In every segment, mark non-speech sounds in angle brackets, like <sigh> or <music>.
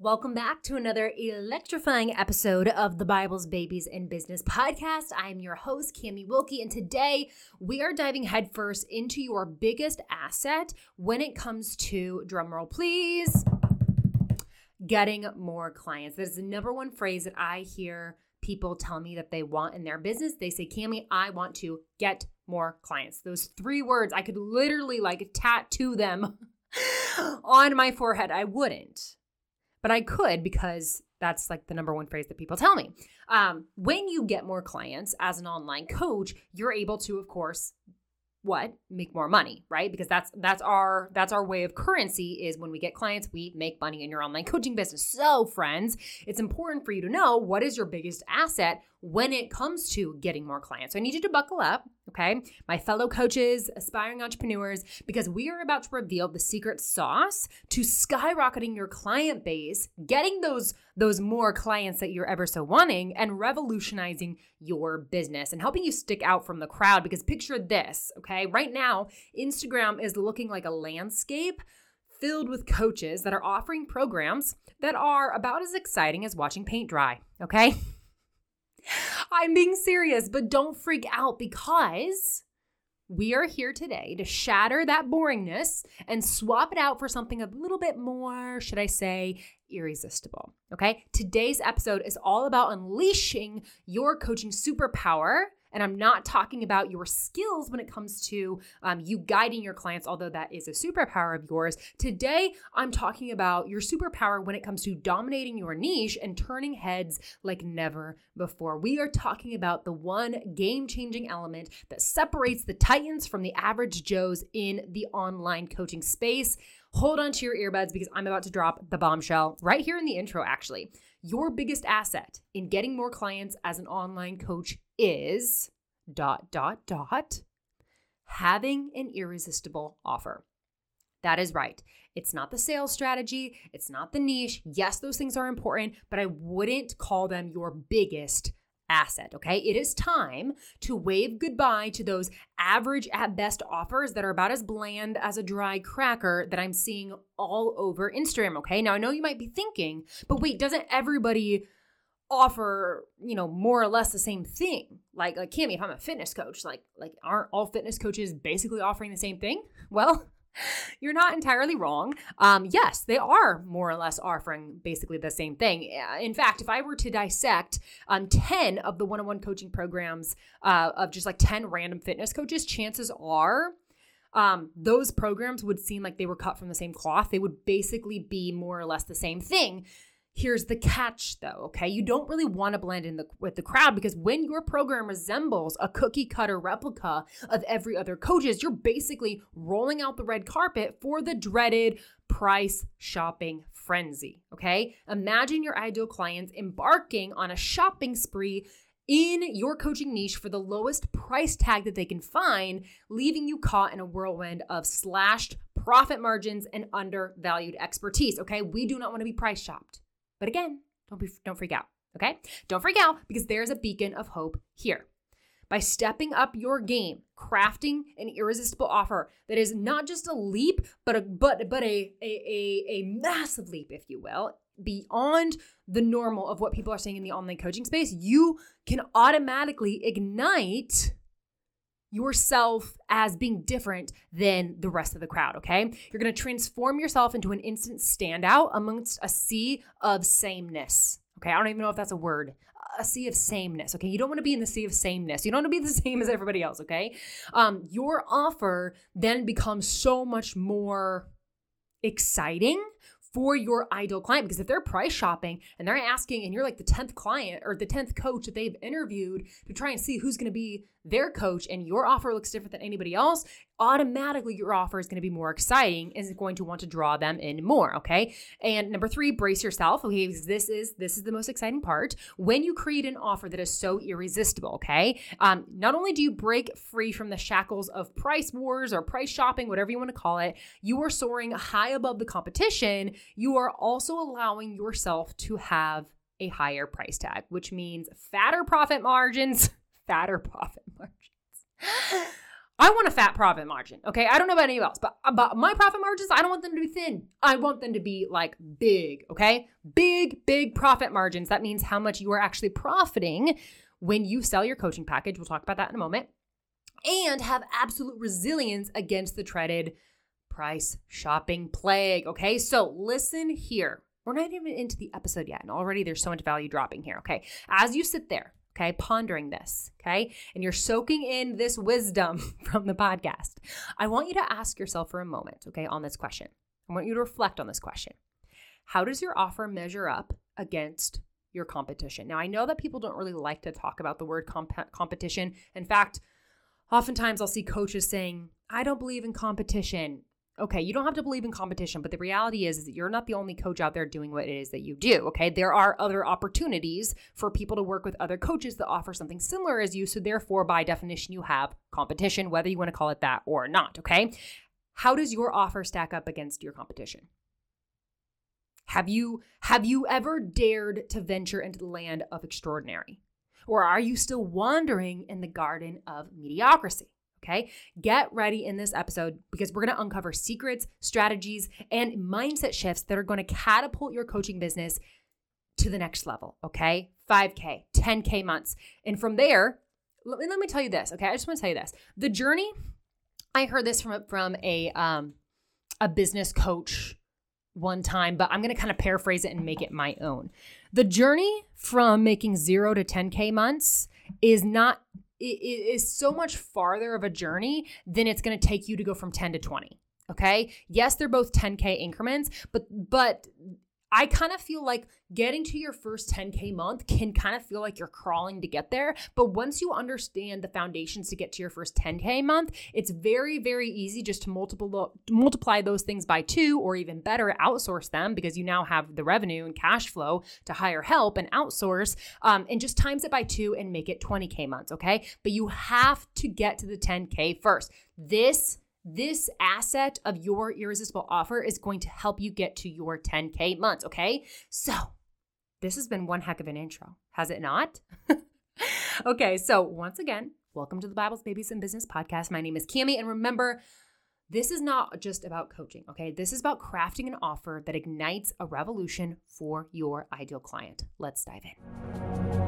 Welcome back to another electrifying episode of the Bible's Babies in Business podcast. I'm your host, Camie Wilke, and today we are diving headfirst into your biggest asset when it comes to, drumroll please, getting more clients. That is the number one phrase that I hear people tell me that they want in their business. They say, Camie, I want to get more clients. Those three words, I could literally like tattoo them <laughs> on my forehead. I wouldn't but I could because that's like the number one phrase that people tell me. Um, when you get more clients as an online coach, you're able to, of course, what? Make more money right? Because that's that's our that's our way of currency is when we get clients we make money in your online coaching business. So friends it's important for you to know what is your biggest asset when it comes to getting more clients so i need you to buckle up okay my fellow coaches aspiring entrepreneurs because we are about to reveal the secret sauce to skyrocketing your client base getting those those more clients that you're ever so wanting and revolutionizing your business and helping you stick out from the crowd. Because picture this, okay? Right now, Instagram is looking like a landscape filled with coaches that are offering programs that are about as exciting as watching paint dry, okay? <laughs> I'm being serious, but don't freak out because we are here today to shatter that boringness and swap it out for something a little bit more, should I say, irresistible. Okay. Today's episode is all about unleashing your coaching superpower and I'm not talking about your skills when it comes to um, you guiding your clients, although that is a superpower of yours. Today, I'm talking about your superpower when it comes to dominating your niche and turning heads like never before. We are talking about the one game changing element that separates the Titans from the average Joes in the online coaching space. Hold on to your earbuds because I'm about to drop the bombshell right here in the intro, actually. Your biggest asset in getting more clients as an online coach is dot, dot, dot, having an irresistible offer. That is right. It's not the sales strategy, it's not the niche. Yes, those things are important, but I wouldn't call them your biggest asset, okay? It is time to wave goodbye to those average at best offers that are about as bland as a dry cracker that I'm seeing all over Instagram, okay? Now, I know you might be thinking, but wait, doesn't everybody offer you know more or less the same thing like like Camie if I'm a fitness coach like like aren't all fitness coaches basically offering the same thing well you're not entirely wrong um yes they are more or less offering basically the same thing in fact if I were to dissect um 10 of the one-on-one coaching programs uh, of just like 10 random fitness coaches chances are um, those programs would seem like they were cut from the same cloth. They would basically be more or less the same thing. Here's the catch though, okay? You don't really want to blend in the, with the crowd because when your program resembles a cookie cutter replica of every other coach's, you're basically rolling out the red carpet for the dreaded price shopping frenzy, okay? Imagine your ideal clients embarking on a shopping spree in your coaching niche for the lowest price tag that they can find, leaving you caught in a whirlwind of slashed profit margins and undervalued expertise. Okay, we do not want to be price shopped. But again, don't be don't freak out, okay? Don't freak out because there's a beacon of hope here. By stepping up your game, crafting an irresistible offer that is not just a leap, but a but but a a, a, a massive leap, if you will, beyond the normal of what people are saying in the online coaching space, you can automatically ignite yourself as being different than the rest of the crowd, okay? You're gonna transform yourself into an instant standout amongst a sea of sameness. Okay, I don't even know if that's a word. A sea of sameness. Okay, you don't want to be in the sea of sameness. You don't want to be the <laughs> same as everybody else. Okay, um, your offer then becomes so much more exciting for your ideal client because if they're price shopping and they're asking and you're like the 10th client or the 10th coach that they've interviewed to try and see who's going to be their coach and your offer looks different than anybody else, automatically your offer is going to be more exciting is going to want to draw them in more, okay? And number 3, brace yourself, okay? This is this is the most exciting part. When you create an offer that is so irresistible, okay? Um, not only do you break free from the shackles of price wars or price shopping, whatever you want to call it, you are soaring high above the competition. You are also allowing yourself to have a higher price tag, which means fatter profit margins <laughs> fatter profit margins. <laughs> I want a fat profit margin. Okay. I don't know about anybody else, but uh, about my profit margins, I don't want them to be thin. I want them to be like big. Okay. Big, big profit margins. That means how much you are actually profiting when you sell your coaching package. We'll talk about that in a moment. And have absolute resilience against the treaded price shopping plague. Okay. So listen here. We're not even into the episode yet. And already there's so much value dropping here. Okay. As you sit there, okay, pondering this, okay, and you're soaking in this wisdom <laughs> from the podcast, I want you to ask yourself for a moment, okay, on this question. I want you to reflect on this question. How does your offer measure up against your competition? Now, I know that people don't really like to talk about the word comp- competition. In fact, oftentimes I'll see coaches saying, I don't believe in competition okay, you don't have to believe in competition, but the reality is, is that you're not the only coach out there doing what it is that you do. Okay. There are other opportunities for people to work with other coaches that offer something similar as you. So, therefore, by definition, you have competition, whether you want to call it that or not. Okay. How does your offer stack up against your competition? Have you have you ever dared to venture into the land of extraordinary? Or are you still wandering in the garden of mediocrity? Okay. Get ready in this episode because we're going to uncover secrets, strategies, and mindset shifts that are going to catapult your coaching business to the next level. Okay. 5K, 10K months. And from there, let me, let me tell you this. Okay. I just want to tell you this. The journey, I heard this from, from a, um, a business coach one time, but I'm going to kind of paraphrase it and make it my own. The journey from making zero to 10K months is not it is so much farther of a journey than it's going to take you to go from 10 to 20 okay? Yes they're both 10k increments but but I kind of feel like getting to your first 10K month can kind of feel like you're crawling to get there. But once you understand the foundations to get to your first 10K month, it's very, very easy just to multiple, multiply those things by two or even better, outsource them because you now have the revenue and cash flow to hire help and outsource um, and just times it by two and make it 20K months. Okay. But you have to get to the 10K first. This this asset of your irresistible offer is going to help you get to your 10K months. Okay. So this has been one heck of an intro, has it not? <laughs> okay. So once again, welcome to the Bibles, Babies, and Business podcast. My name is Camie. And remember, this is not just about coaching, okay? This is about crafting an offer that ignites a revolution for your ideal client. Let's dive in.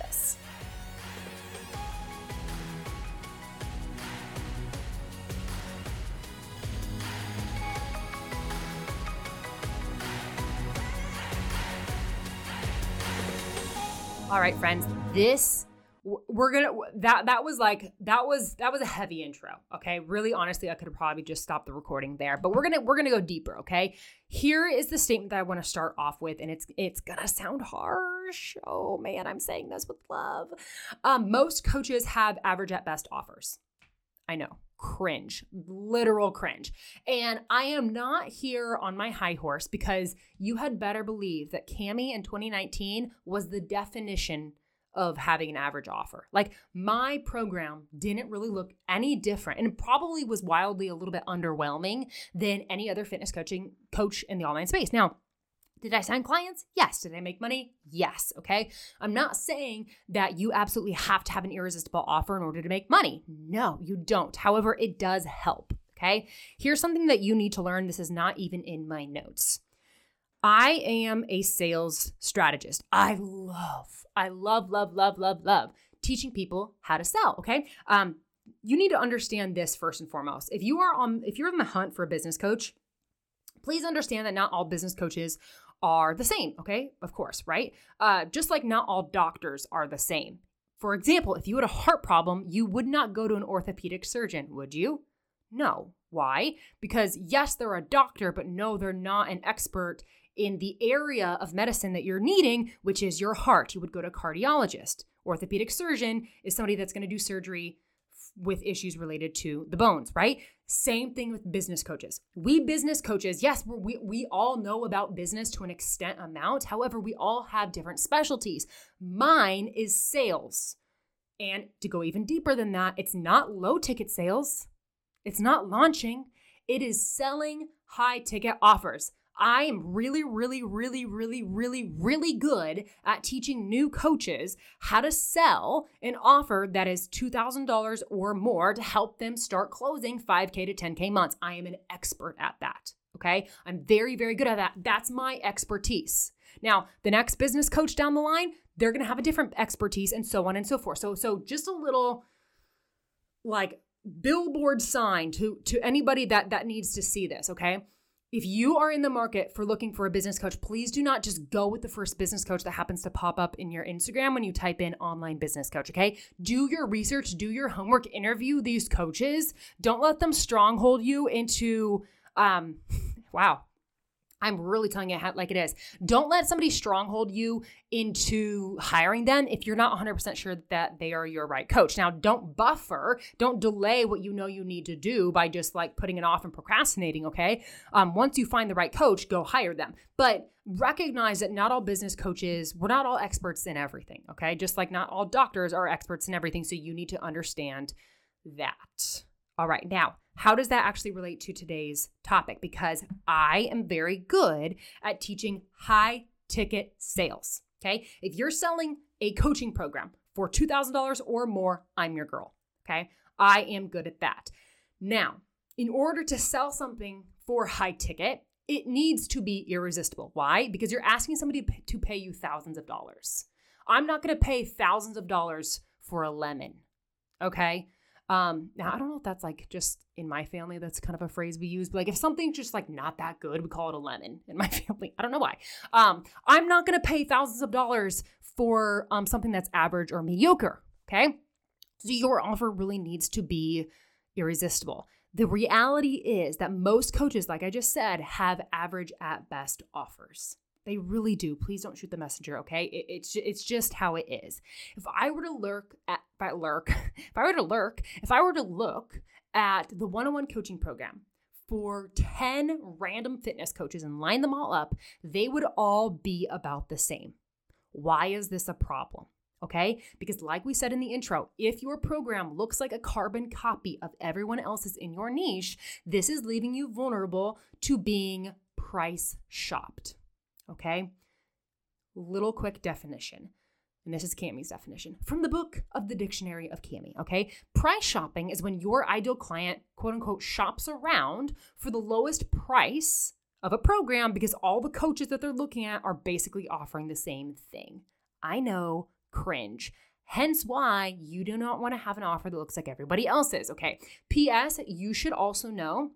All right, friends, this we're gonna that that was like that was that was a heavy intro okay? Really honestly i could have probably just stopped the recording there but we're gonna we're gonna go deeper okay? Here is the statement that i want to start off with and it's it's gonna sound harsh. Oh man i'm saying this with love. Um, most coaches have average at best offers. I know cringe, literal cringe. And I am not here on my high horse because you had better believe that Camie in 2019 was the definition of having an average offer. Like my program didn't really look any different and probably was wildly a little bit underwhelming than any other fitness coaching coach in the online space. Now, did I sign clients? Yes. Did I make money? Yes. Okay. I'm not saying that you absolutely have to have an irresistible offer in order to make money. No, you don't. However, it does help. Okay. Here's something that you need to learn. This is not even in my notes. I am a sales strategist. I love, I love, love, love, love, love teaching people how to sell. Okay. Um, you need to understand this first and foremost. If you are on, if you're in the hunt for a business coach, please understand that not all business coaches are the same. Okay. Of course, right? Uh, just like not all doctors are the same. For example, if you had a heart problem, you would not go to an orthopedic surgeon, would you? No. Why? Because yes, they're a doctor, but no, they're not an expert in the area of medicine that you're needing, which is your heart. You would go to a cardiologist. Orthopedic surgeon is somebody that's going to do surgery with issues related to the bones, right? Same thing with business coaches. We business coaches, yes, we, we all know about business to an extent amount. However, we all have different specialties. Mine is sales. And to go even deeper than that, it's not low ticket sales, it's not launching, it is selling high ticket offers. I am really, really, really, really, really, really good at teaching new coaches how to sell an offer that is $2,000 or more to help them start closing 5K to 10K months. I am an expert at that. Okay. I'm very, very good at that. That's my expertise. Now, the next business coach down the line, they're going to have a different expertise and so on and so forth. So, so just a little like billboard sign to to anybody that that needs to see this, okay? If you are in the market for looking for a business coach, please do not just go with the first business coach that happens to pop up in your Instagram when you type in online business coach, okay? Do your research, do your homework, interview these coaches. Don't let them stronghold you into um <laughs> wow, I'm really telling it like it is. Don't let somebody stronghold you into hiring them if you're not 100% sure that they are your right coach. Now, don't buffer, don't delay what you know you need to do by just like putting it off and procrastinating, okay? Um, once you find the right coach, go hire them. But recognize that not all business coaches, we're not all experts in everything, okay? Just like not all doctors are experts in everything. So you need to understand that. All right, now, how does that actually relate to today's topic? Because I am very good at teaching high ticket sales. Okay. If you're selling a coaching program for $2,000 or more, I'm your girl. Okay. I am good at that. Now, in order to sell something for high ticket, it needs to be irresistible. Why? Because you're asking somebody to pay you thousands of dollars. I'm not going to pay thousands of dollars for a lemon. Okay. Um, now I don't know if that's like just in my family, that's kind of a phrase we use, but like if something's just like not that good, we call it a lemon in my <laughs> family. I don't know why. Um, I'm not gonna pay thousands of dollars for um something that's average or mediocre. Okay. So your offer really needs to be irresistible. The reality is that most coaches, like I just said, have average at best offers. They really do. Please don't shoot the messenger, okay? It, it's it's just how it is. If I were to lurk at if I lurk, <laughs> if I were to lurk, if I were to look at the one-on-one coaching program for 10 random fitness coaches and line them all up, they would all be about the same. Why is this a problem? Okay? Because, like we said in the intro, if your program looks like a carbon copy of everyone else's in your niche, this is leaving you vulnerable to being price shopped. Okay? Little quick definition. And this is Camie's definition from the book of the Dictionary of Camie. Okay. Price shopping is when your ideal client, quote unquote, shops around for the lowest price of a program because all the coaches that they're looking at are basically offering the same thing. I know, cringe. Hence why you do not want to have an offer that looks like everybody else's. Okay. P.S. You should also know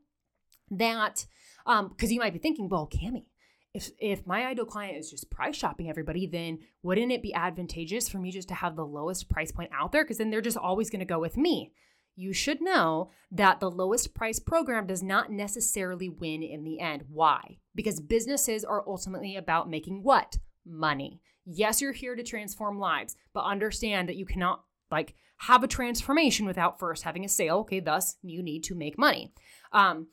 that, um, because you might be thinking, well, Camie, if if my ideal client is just price shopping everybody, then wouldn't it be advantageous for me just to have the lowest price point out there? Because then they're just always going to go with me. You should know that the lowest price program does not necessarily win in the end. Why? Because businesses are ultimately about making what? Money. Yes, you're here to transform lives, but understand that you cannot like have a transformation without first having a sale. Okay, thus you need to make money. Um,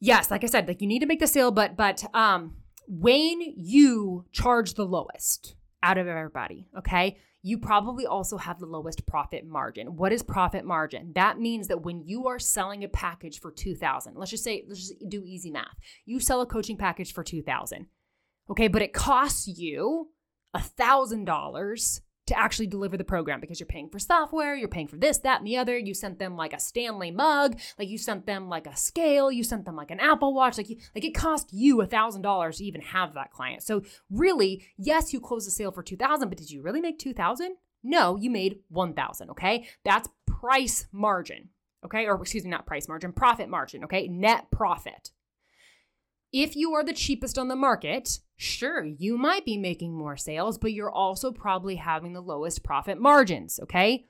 yes, like I said, like you need to make the sale, but but um, when you charge the lowest out of everybody, okay, you probably also have the lowest profit margin. What is profit margin? That means that when you are selling a package for 2000, let's just say let's just do easy math. You sell a coaching package for 2000. Okay, but it costs you $1000 to actually deliver the program because you're paying for software, you're paying for this, that, and the other. You sent them like a Stanley mug, like you sent them like a scale, you sent them like an Apple Watch, like you, like it cost you a thousand dollars to even have that client. So really, yes, you closed the sale for two thousand, but did you really make two thousand? No, you made one thousand. Okay, that's price margin. Okay, or excuse me, not price margin, profit margin. Okay, net profit. If you are the cheapest on the market, sure, you might be making more sales, but you're also probably having the lowest profit margins, okay?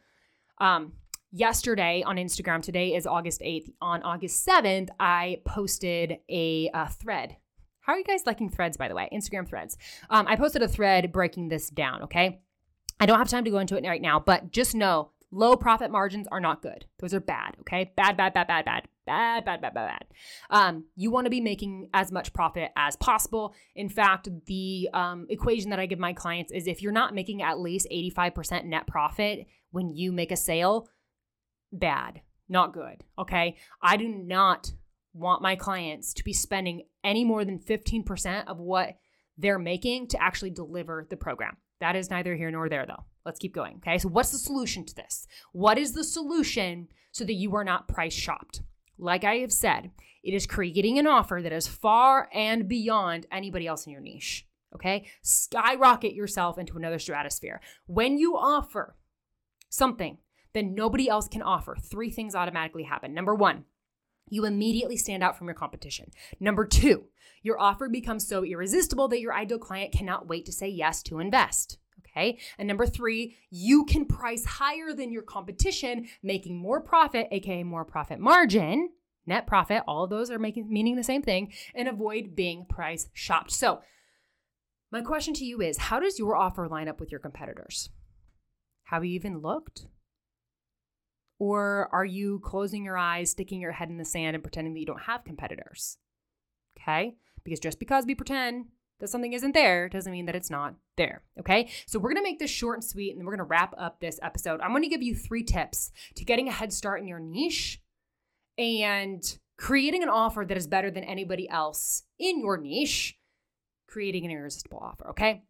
Um, yesterday on Instagram, today is August 8th. On August 7th, I posted a, a thread. How are you guys liking threads, by the way? Instagram threads. Um, I posted a thread breaking this down, okay? I don't have time to go into it right now, but just know low profit margins are not good. Those are bad, okay? Bad, bad, bad, bad, bad bad, bad, bad, bad, bad. Um, you want to be making as much profit as possible. In fact, the um, equation that I give my clients is if you're not making at least 85% net profit when you make a sale, bad, not good. Okay. I do not want my clients to be spending any more than 15% of what they're making to actually deliver the program. That is neither here nor there, though. Let's keep going. Okay. So, what's the solution to this? What is the solution so that you are not price shopped? Like I have said, it is creating an offer that is far and beyond anybody else in your niche. Okay? Skyrocket yourself into another stratosphere. When you offer something that nobody else can offer, three things automatically happen. Number one, you immediately stand out from your competition. Number two, your offer becomes so irresistible that your ideal client cannot wait to say yes to invest. Okay. And number three, you can price higher than your competition, making more profit, aka more profit margin, net profit. All of those are making meaning the same thing, and avoid being price shopped. So, my question to you is how does your offer line up with your competitors? Have you even looked? Or are you closing your eyes, sticking your head in the sand, and pretending that you don't have competitors? Okay? Because just because we pretend that something isn't there doesn't mean that it's not there. Okay. So we're going to make this short and sweet and we're going to wrap up this episode. I'm going to give you three tips to getting a head start in your niche and creating an offer that is better than anybody else in your niche, creating an irresistible offer. Okay.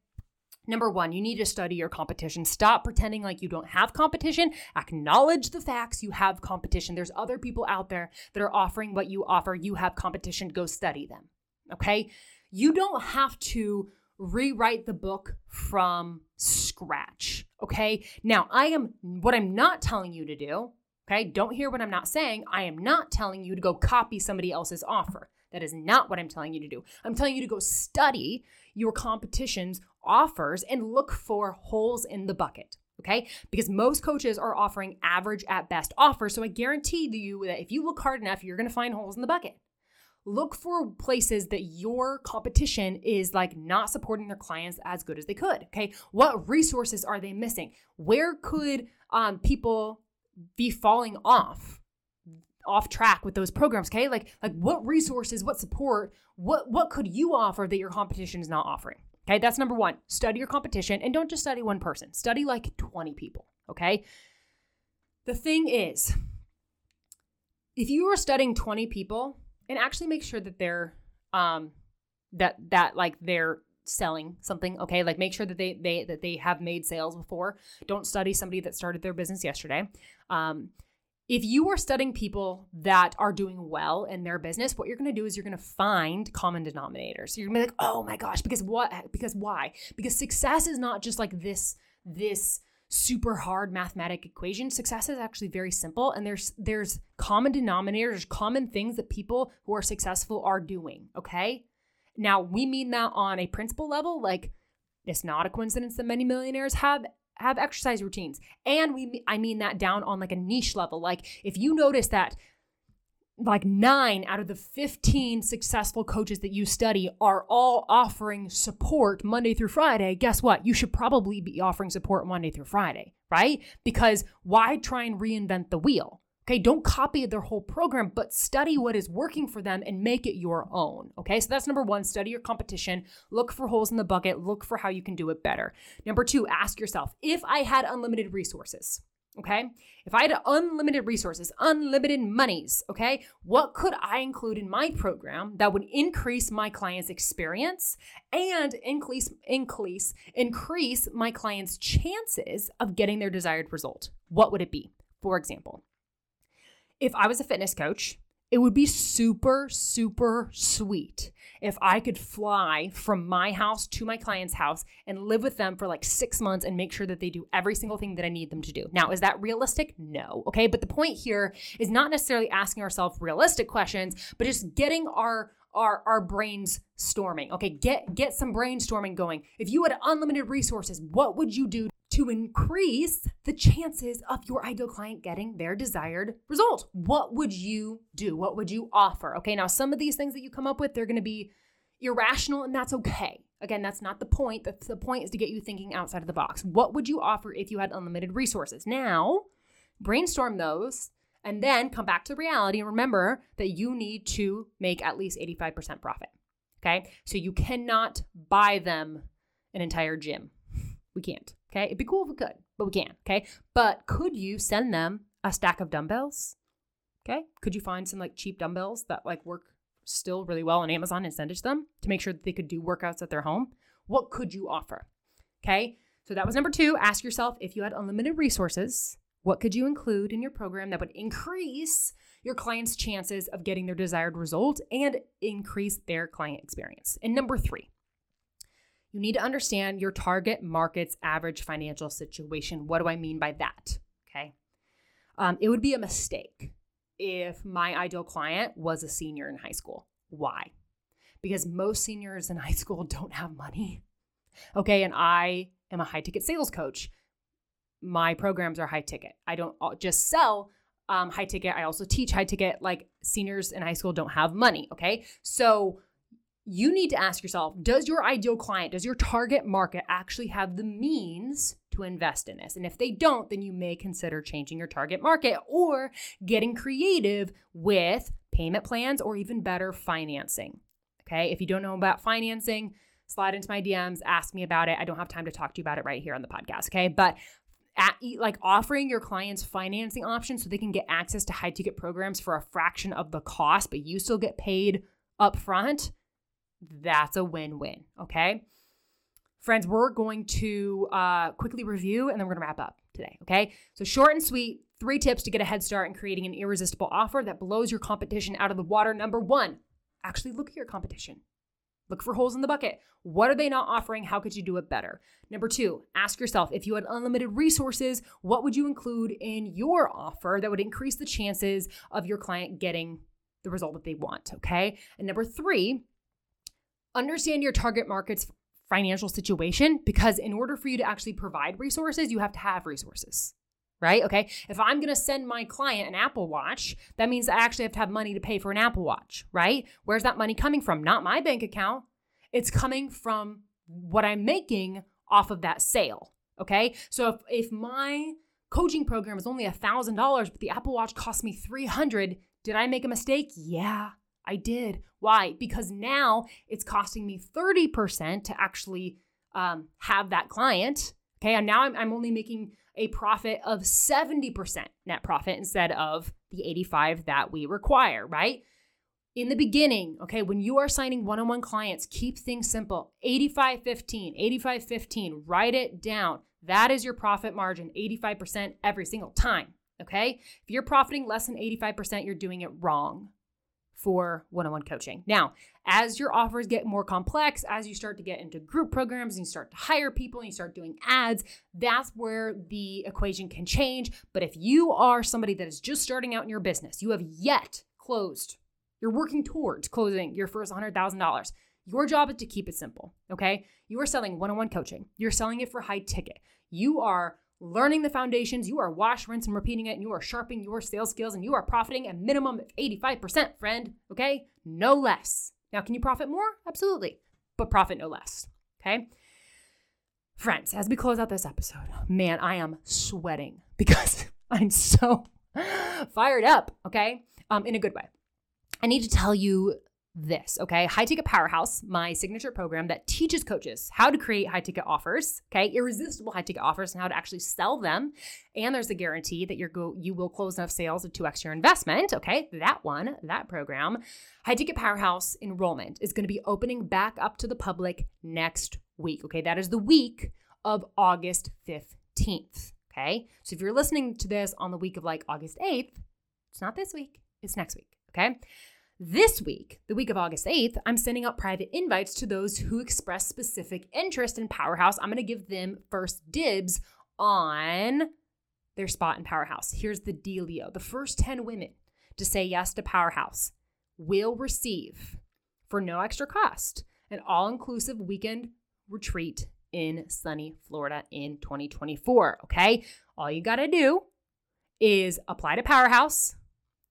Number one, you need to study your competition. Stop pretending like you don't have competition. Acknowledge the facts you have competition. There's other people out there that are offering what you offer. You have competition. Go study them. Okay you don't have to rewrite the book from scratch. Okay. Now, I am what I'm not telling you to do. Okay. Don't hear what I'm not saying. I am not telling you to go copy somebody else's offer. That is not what I'm telling you to do. I'm telling you to go study your competition's offers and look for holes in the bucket. Okay. Because most coaches are offering average at best offers. So I guarantee you that if you look hard enough, you're going to find holes in the bucket look for places that your competition is like not supporting their clients as good as they could. Okay. What resources are they missing? Where could um, people be falling off? off track with those programs okay like like what resources what support what what could you offer that your competition is not offering okay that's number one study your competition and don't just study one person study like 20 people okay the thing is if you are studying 20 people and actually make sure that they're um that that like they're selling something okay like make sure that they they that they have made sales before don't study somebody that started their business yesterday um if you are studying people that are doing well in their business, what you're going to do is you're going to find common denominators. So you're going to be like, "Oh my gosh, because what? Because why? Because success is not just like this this super hard mathematic equation. Success is actually very simple and there's there's common denominators, common things that people who are successful are doing, okay? Now, we mean that on a principle level, like it's not a coincidence that many millionaires have have exercise routines. And we I mean that down on like a niche level. Like if you notice that like nine out of the 15 successful coaches that you study are all offering support Monday through Friday, guess what? You should probably be offering support Monday through Friday, right? Because why try and reinvent the wheel? Okay, don't copy their whole program, but study what is working for them and make it your own. Okay, so that's number one study your competition, look for holes in the bucket, look for how you can do it better. Number two, ask yourself if I had unlimited resources, okay, if I had unlimited resources, unlimited monies, okay, what could I include in my program that would increase my client's experience and increase, increase, increase my client's chances of getting their desired result? What would it be? For example, if I was a fitness coach, it would be super, super sweet if I could fly from my house to my client's house and live with them for like six months and make sure that they do every single thing that I need them to do. Now, is that realistic? No. Okay. But the point here is not necessarily asking ourselves realistic questions, but just getting our our our brains storming. Okay, get get some brainstorming going. If you had unlimited resources, what would you do to increase the chances of your ideal client getting their desired result. What would you do? What would you offer? Okay, now some of these things that you come up with, they're to be irrational and that's okay. Again, that's not the point. The, the point is to get you thinking outside of the box. What would you offer if you had unlimited resources? Now, brainstorm those and then come back to reality and remember that you need to make at least 85% profit. Okay, so you cannot buy them an entire gym. We can't. Okay. It'd be cool if we could, but we can't. Okay. But could you send them a stack of dumbbells? Okay. Could you find some like cheap dumbbells that like work still really well on Amazon and send it to them to make sure that they could do workouts at their home? What could you offer? Okay. So that was number two. Ask yourself if you had unlimited resources, what could you include in your program that would increase your client's chances of getting their desired result and increase their client experience? And number three, you need to understand your target market's average financial situation. What do I mean by that? Okay. Um, it would be a mistake if my ideal client was a senior in high school. Why? Because most seniors in high school <laughs> don't have money. Okay. And I am a high ticket sales coach. My programs are high ticket. I don't just sell um, high ticket. I also teach high ticket. Like seniors in high school don't have money. Okay. So, you need to ask yourself does your ideal client, does your target market actually have the means to invest in this? And if they don't, then you may consider changing your target market or getting creative with payment plans or even better financing. Okay. If you don't know about financing, slide into my DMs, ask me about it. I don't have time to talk to you about it right here on the podcast. Okay. But at, like offering your clients financing options so they can get access to high ticket programs for a fraction of the cost, but you still get paid up front that's a win win. Okay. Friends, we're going to uh, quickly review and then we're going to wrap up today. Okay. So, short and sweet, three tips to get a head start in creating an irresistible offer that blows your competition out of the water. Number one, actually look at your competition. Look for holes in the bucket. What are they not offering? How could you do it better? Number two, ask yourself if you had unlimited resources, what would you include in your offer that would increase the chances of your client getting the result that they want? Okay. And number three, understand your target market's financial situation because in order for you to actually provide resources, you have to have resources. Right? Okay. If I'm going to send my client an Apple Watch, that means I actually have to have money to pay for an Apple Watch, right? Where's that money coming from? Not my bank account. It's coming from what I'm making off of that sale. Okay. So if, if my coaching program is only a thousand dollars, but the Apple Watch cost me 300, did I make a mistake? Yeah. I did. Why? Because now it's costing me 30% to actually um, have that client. Okay. And now I'm, I'm only making a profit of 70% net profit instead of the 85 that we require, right? In the beginning, okay, when you are signing one on one clients, keep things simple 85 15, 85 15, write it down. That is your profit margin, 85% every single time. Okay. If you're profiting less than 85%, you're doing it wrong for one on one coaching. Now, as your offers get more complex, as you start to get into group programs and you start to hire people and you start doing ads, that's where the equation can change. But if you are somebody that is just starting out in your business, you have yet closed, you're working towards closing your first $100,000, Your job is to keep it simple, okay? You are selling one on one coaching, you're selling it for high ticket. You are learning the foundations, you are wash, rinse, and repeating it, and you are sharpening your sales skills, and you are profiting a minimum of 85%, friend, okay? No less. Now, can you profit more? Absolutely, but profit no less, okay? Friends, as we close out this episode, man, I am sweating <laughs> because I'm so <laughs> fired up, okay? Um, in a good way. I need to tell you this, okay? High Ticket Powerhouse, my signature program that teaches coaches how to create high ticket offers, okay? Irresistible high ticket offers and how to actually sell them. And there's a guarantee that you're go you will close enough sales to 2x your investment, okay? That one, that program. High Ticket Powerhouse enrollment is going to be opening back up to the public next week, okay? That is the week of August 15th, okay? So if you're listening to this on the week of like August 8th, it's not this week, it's next week, okay? This week, the week of August 8th, I'm sending out private invites to those who express specific interest in Powerhouse. I'm going to give them first dibs on their spot in Powerhouse. Here's the dealio the first 10 women to say yes to Powerhouse will receive, for no extra cost, an all inclusive weekend retreat in sunny Florida in 2024. Okay. All you got to do is apply to Powerhouse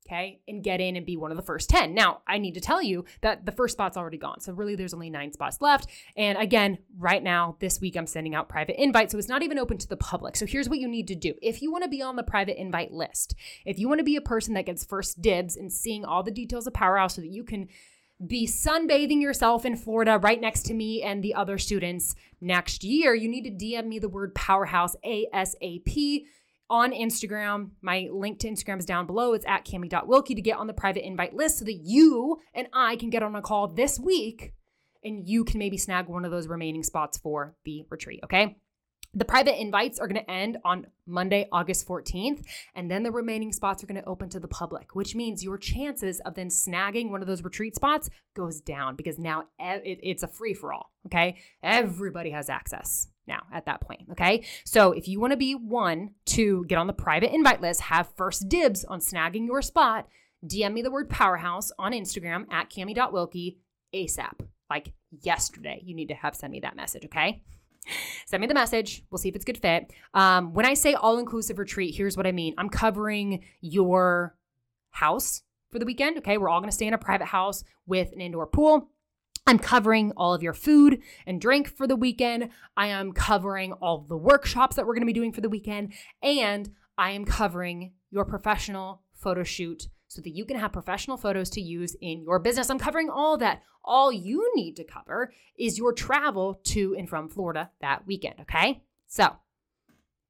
okay, and get in and be one of the first 10. Now, I need to tell you that the first spot's already gone. So, really, there's only nine spots left. And again, right now, this week, I'm sending out private invites. So, it's not even open to the public. So, here's what you need to do if you want to be on the private invite list, if you want to be a person that gets first dibs and seeing all the details of Powerhouse so that you can be sunbathing yourself in Florida right next to me and the other students next year, you need to DM me the word powerhouse ASAP on Instagram. My link to Instagram is down below. It's at camie.wilke to get on the private invite list so that you and I can get on a call this week and you can maybe snag one of those remaining spots for the retreat, okay? The private invites are going to end on Monday, August 14th, and then the remaining spots are going to open to the public, which means your chances of then snagging one of those retreat spots goes down because now it's a free for all, okay? Everybody has access now at that point. Okay. So if you want to be one to get on the private invite list, have first dibs on snagging your spot, DM me the word powerhouse on Instagram at camie.wilke ASAP. Like yesterday, you need to have send me that message. Okay. Send me the message. We'll see if it's good fit. Um, when I say all inclusive retreat, here's what I mean I'm covering your house for the weekend. Okay. We're all going to stay in a private house with an indoor pool. I'm covering all of your food and drink for the weekend. I am covering all the workshops that we're going to be doing for the weekend. And I am covering your professional photo shoot so that you can have professional photos to use in your business. I'm covering all that. All you need to cover is your travel to and from Florida that weekend. Okay. So,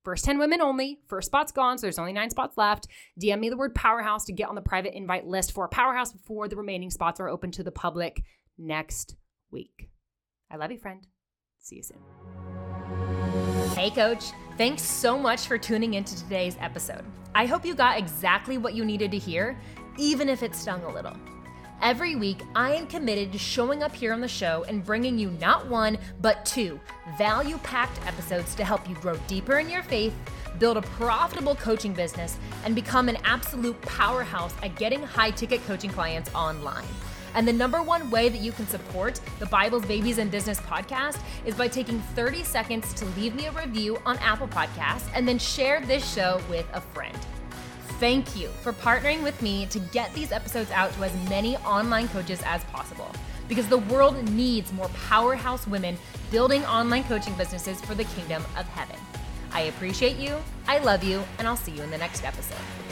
First 10 women only. First spot's gone, so there's only nine spots left. DM me the word powerhouse to get on the private invite list for Powerhouse before the remaining spots are open to the public next week. I love you, friend. See you soon. Hey, coach. Thanks so much for tuning into today's episode. I hope you got exactly what you needed to hear, even if it stung a little. Every week, I am committed to showing up here on the show and bringing you not one, but two value packed episodes to help you grow deeper in your faith, build a profitable coaching business, and become an absolute powerhouse at getting high ticket coaching clients online. And the number one way that you can support the Bibles, Babies, and Business podcast is by taking 30 seconds to leave me a review on Apple Podcasts and then share this show with a friend. Thank you for partnering with me to get these episodes out to as many online coaches as possible because the world needs more powerhouse women building online coaching businesses for the kingdom of heaven. I appreciate you, I love you, and I'll see you in the next episode.